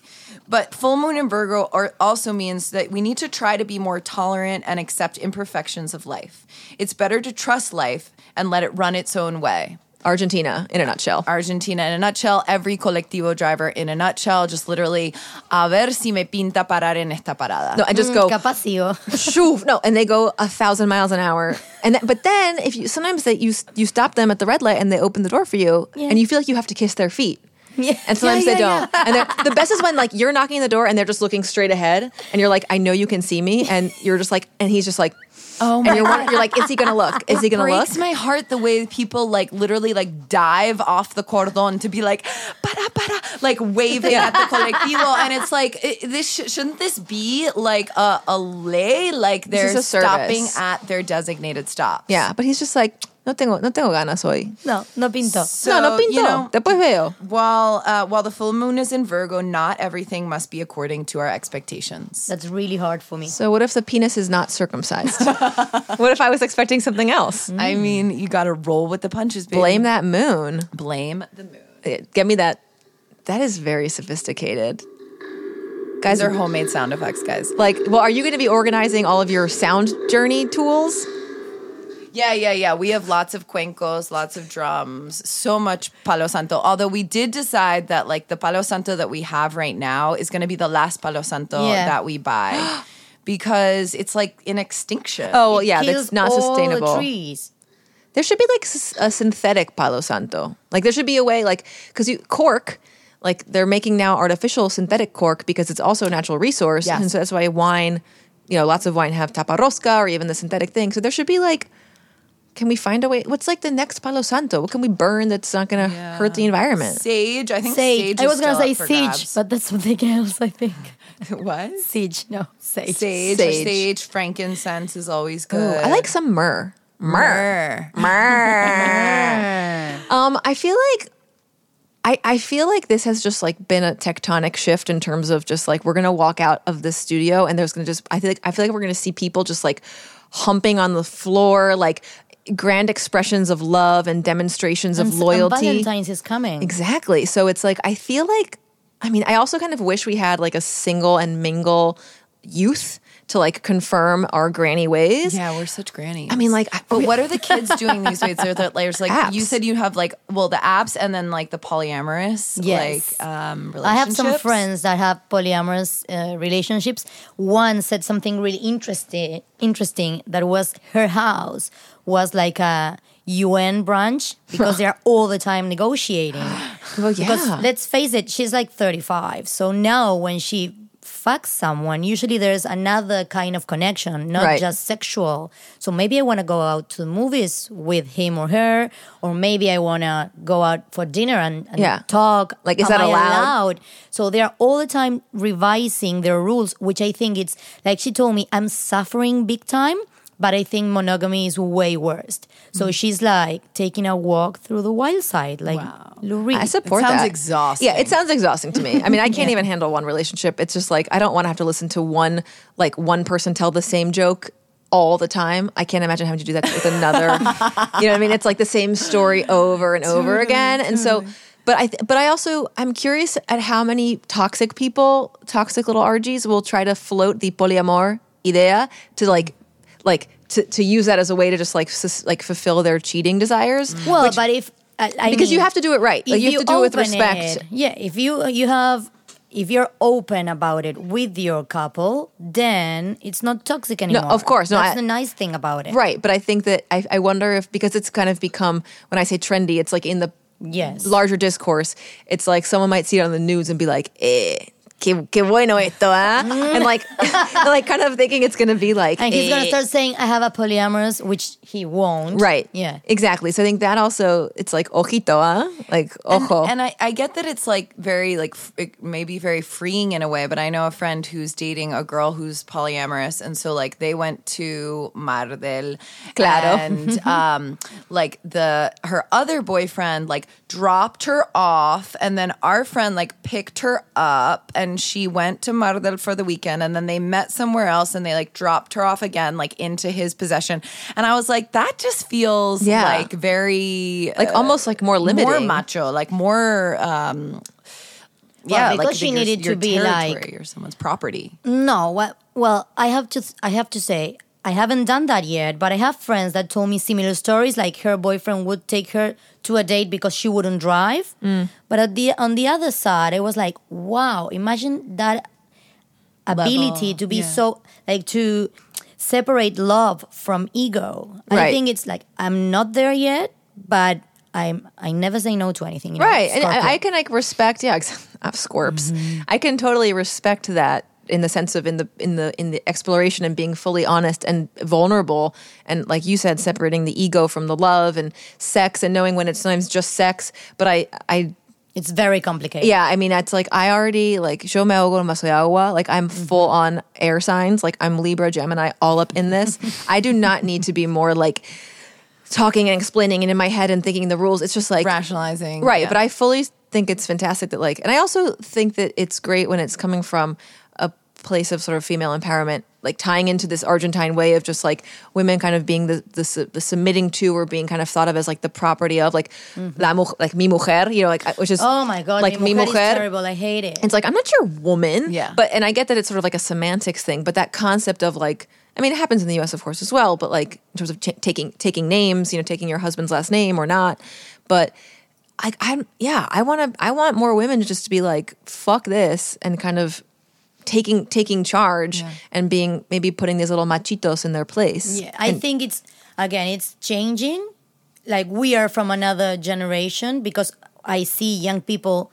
But full moon in Virgo are, also means that we need to try to be more tolerant and accept imperfections of life. It's better to trust life and let it run its own way. Argentina, in a nutshell. Argentina in a nutshell, every colectivo driver in a nutshell, just literally, a ver si me pinta parar en esta parada. No, I just mm, go Capaccio. Oh. shoo. No, and they go a thousand miles an hour. And th- but then if you sometimes that you you stop them at the red light and they open the door for you, Yeah. and you feel like you have to kiss their feet. Yeah. And sometimes Yeah, they don't. And the best is when like you're knocking the door and they're just looking straight ahead, and you're like, I know you can see me, and you're just like, and he's just like, Oh and you're won- you're like, is he gonna look? Is he gonna look? It breaks my heart the way people like literally like dive off the cordon to be like para para like waving at the colectivo. And it's like i this sh- shouldn't this be like a, a lay? Like they're stopping at their designated stops. Yeah, but he's just like, no tengo, no tengo ganas hoy. No, no pinto. so, no, no pinto. you know, Después veo. while uh, while the full moon is in Virgo, not everything must be according to our expectations. That's really hard for me. So what if the penis is not circumcised? what if I was expecting something else? I mean, you got to roll with the punches. Baby. Blame that moon. blame the moon. Eh, Get me that. That is very sophisticated. Guys These are homemade sound effects, guys. like, well, are you going to be organizing all of your sound journey tools? Yeah, yeah, yeah. We have lots of cuencos, lots of drums, so much Palo Santo. Although we did decide that like the Palo Santo that we have right now is going to be the last Palo Santo Yeah. that we buy. because it's like in extinction. Oh It yeah, kills that's not all the sustainable. trees. There should be like a synthetic Palo Santo. Like there should be a way, like because you cork, like they're making now artificial synthetic cork because it's also a natural resource, Yes. and so that's why wine, you know, lots of wine have taparosca or even the synthetic thing. So there should be like, can we find a way? What's like the next Palo Santo? What can we burn that's not going to Yeah. hurt the environment? Sage. I think Sage. sage. I was gonna say up for siege, grabs. but that's something else. I think what? siege. No, sage. Sage, Sage. sage, frankincense is always Ooh, good. I like some myrrh. Myrrh. Myrrh. um, I feel like I, I feel like this has just like been a tectonic shift in terms of just like we're gonna walk out of the studio and there's gonna just I feel like I feel like we're gonna see people just like humping on the floor, like grand expressions of love and demonstrations of And loyalty. Valentine's is coming. Exactly. So it's like I feel like I mean, I also kind of wish we had like a single and mingle youth to like confirm our granny ways. Yeah, we're such grannies. I mean, like, but what are the kids doing these days? They're the layers like Apps. you said. You have like well, the apps, and then like the polyamorous, Yes. like um, I have some friends that have polyamorous uh, relationships. One said something really interesting. Interesting that was her house was like a UN branch because they're all the time negotiating. well, yeah. Because let's face it, she's like 35. So now when she fucks someone, usually there's another kind of connection, not Right. just sexual. So maybe I want to go out to the movies with him or her, or maybe I want to go out for dinner and, and Yeah. talk. Like, is Am that I allowed? So they're all the time revising their rules, which I think it's like she told me, I'm suffering big time. But I think monogamy is way worse. So Mm. she's like taking a walk through the wild side, like Wow. Lou Reed. I support It sounds that. exhausting. Yeah, it sounds exhausting to me. I mean, I can't even handle one relationship. It's just like I don't want to have to listen to one like one person tell the same joke all the time. I can't imagine having to do that with another. you know what I mean? It's like the same story over and over again. And so but I th- but I also I'm curious at how many toxic people, toxic little RGs will try to float the polyamor idea to like like to, to use that as a way to just like sus- like fulfill their cheating desires. Well, but if I, I Because you have to do it right. Like, you have to do it with respect. it- yeah, if you you have if you're open about it with your couple, then it's not toxic anymore. No, of course. No, that's I- the nice thing about it. Right, but I think that I, I wonder if because it's kind of become when I say trendy, it's like in the Yes. larger discourse, it's like someone might see it on the news and be like, eh, que, que bueno esto, ah? and like, like kind of thinking it's gonna be like, And he's gonna eh. start saying, "I have a polyamorous," which he won't. Right. Yeah. Exactly. So I think that also it's like ojito, ah? Like ojo. and I, I get that it's like very like f- it may be very freeing in a way, but I know a friend who's dating a girl who's polyamorous, and so like they went to Mar del, Claro. and um, like the her other boyfriend like dropped her off, and then our friend like picked her up, and she went to Mar del for the weekend, and then they met somewhere else, and they like dropped her off again like into his possession, and I was like, that just feels Yeah. like very like almost like more limited more macho, like more. Um, yeah, because like she your- needed to your be territory like- or someone's property. No, well, well, I have to, I have to say, I haven't done that yet. But I have friends that told me similar stories. Like her boyfriend would take her to a date because she wouldn't drive. Mm. But at the on the other side, I was like, wow, imagine that ability Level, to be yeah. so like to separate love from ego. I think it's like I'm not there yet, but I'm I never say no to anything. you know, right and I, I can like respect yeah uh, scorps i can totally respect that in the sense of in the in the in the exploration and being fully honest and vulnerable and like you said separating the ego from the love and sex and knowing when it's sometimes just sex. But i i it's very complicated. yeah i mean it's like i already like show no soy agua. Like i'm mm-hmm. full on air signs. Like i'm libra gemini all up in this. I do not need to be more like talking and explaining and in my head and thinking the rules. It's just like Rationalizing, right yeah. but i fully think it's fantastic that like and i also think that it's great when it's coming from place of sort of female empowerment like tying into this argentine way of just like women kind of being the the, the submitting to or being kind of thought of as like the property of like mm-hmm. la mu- like mi mujer you know like which is Oh my god, like mi mujer, is terrible. I hate it. it's like I'm not your woman. Yeah. But and I get that it's sort of like a semantics thing, but that concept of like I mean it happens in the US of course as well, but like in terms of ch- taking taking names, you know, taking your husband's last name or not. But I I'm yeah, I want to I want more women just to be like fuck this and kind of taking taking charge and being maybe putting these little machitos in their place. Yeah, I think it's again, it's changing. Like we are from another generation because I see young people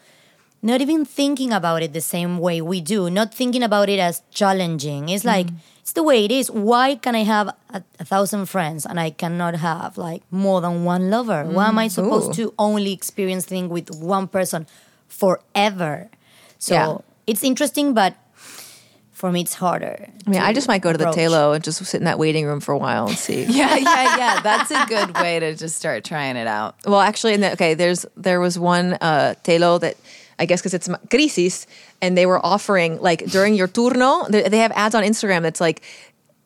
not even thinking about it the same way we do, not thinking about it as challenging. It's mm-hmm. like it's the way it is. Why can I have a, a thousand friends and I cannot have like more than one lover? Why am I mm, supposed Ooh. to only experience things with one person forever? So Yeah. it's interesting, but for me, it's harder. I mean, I just might go to the approach. Telo and just sit in that waiting room for a while and see. Yeah, yeah, yeah. That's a good way to just start trying it out. Well, actually, in the, okay, there's there was one uh, telo that I guess because it's crisis, and they were offering like during your turno, they, they have ads on Instagram that's like.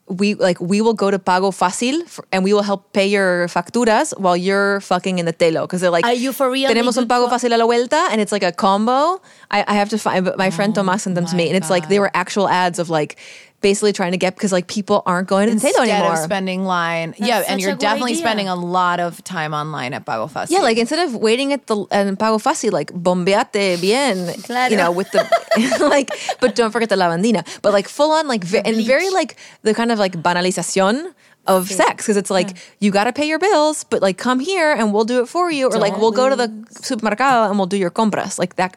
We like we will go to Pago Fácil for, and we will help pay your facturas while you're fucking in the telo because they're like, Are you for real? Tenemos un Pago Fácil a la vuelta, and it's like a combo. I, I have to find, but my friend oh Tomas sent them to me, and it's like they were actual ads of like basically trying to get because like people aren't going to the telo Instead anymore. of spending line, yeah, such and a you're good definitely idea. spending a lot of time online at Pago Fácil. Yeah, like instead of waiting at the and Pago Fácil, like bombeate bien, Claro. you know, with the like, but don't forget the lavandina, but like full on like ve- and very like the kind of like banalización of sex because it's like you got to pay your bills, but like come here and we'll do it for you, or like Don't we'll go to the supermercado and we'll do your compras, like that.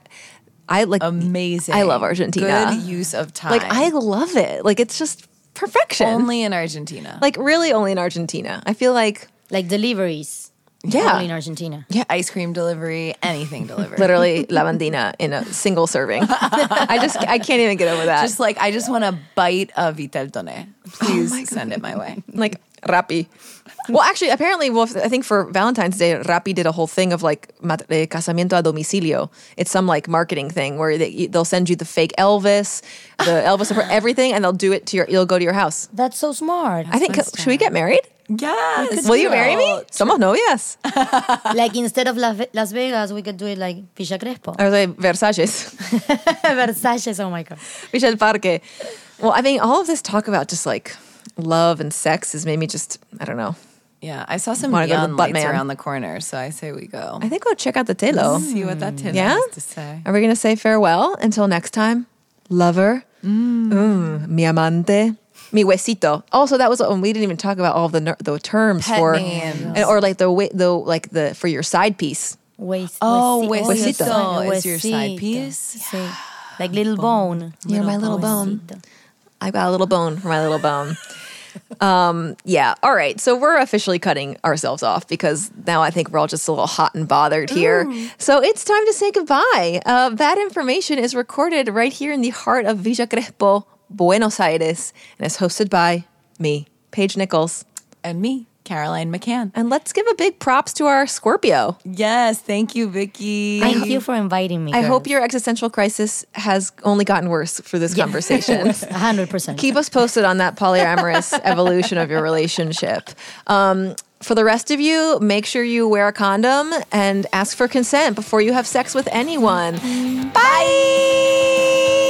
I like amazing. I love Argentina. Good use of time. Like I love it. Like it's just perfection. only in Argentina. like really only in Argentina. I feel like like deliveries. Yeah. only in Argentina. yeah, ice cream delivery, anything delivered. literally lavandina in a single serving. I just I can't even get over that. Just like I just want a bite of Vitel Tone. Oh Please send it my way. like Rappi. Well, actually, apparently, well, I think for Valentine's Day, Rappi did a whole thing of like eh, casamiento a domicilio. It's some like marketing thing where they, they'll send you the fake Elvis, the Elvis, for everything, and they'll do it to your. You'll go to your house. That's so smart. I think. Should we get married? Yes. Will you marry me? Somos novias. like instead of Las Vegas, we could do it like Villa Crespo. I was like Versace, Versace, oh my god. Villa Parque. Well, I mean, all of this talk about just like love and sex has made me just I don't know. Yeah, I saw some Wanna go to the neon butt lights man. around the corner, so I say we go. I think we'll check out the Telo. See what that tin Yeah? has to say. Are we going to say farewell until next time? Lover, mm. mi amante, mi huesito. Also, that was oh, we didn't even talk about all the ner- the terms Pet for names. and, or like the wa- the like the for your side piece. Waist, Oh, huesito. huesito is your side piece? Sí. Like little bone. You're my little bone. Huesito. I got a little bone for my little bone. Um, yeah. All right. So we're officially cutting ourselves off because now I think we're all just a little hot and bothered here. So it's time to say goodbye. Uh, that information is recorded right here in the heart of Villa Crespo, Buenos Aires, and is hosted by me, Paige Nichols. And me, Caroline McCann. And let's give a big props to our Scorpio. Yes, thank you, Vicky. Thank you for inviting me. I hope your existential crisis has only gotten worse for this conversation. A hundred percent. keep us posted on that polyamorous evolution of your relationship. Um, for the rest of you, make sure you wear a condom and ask for consent before you have sex with anyone. Bye.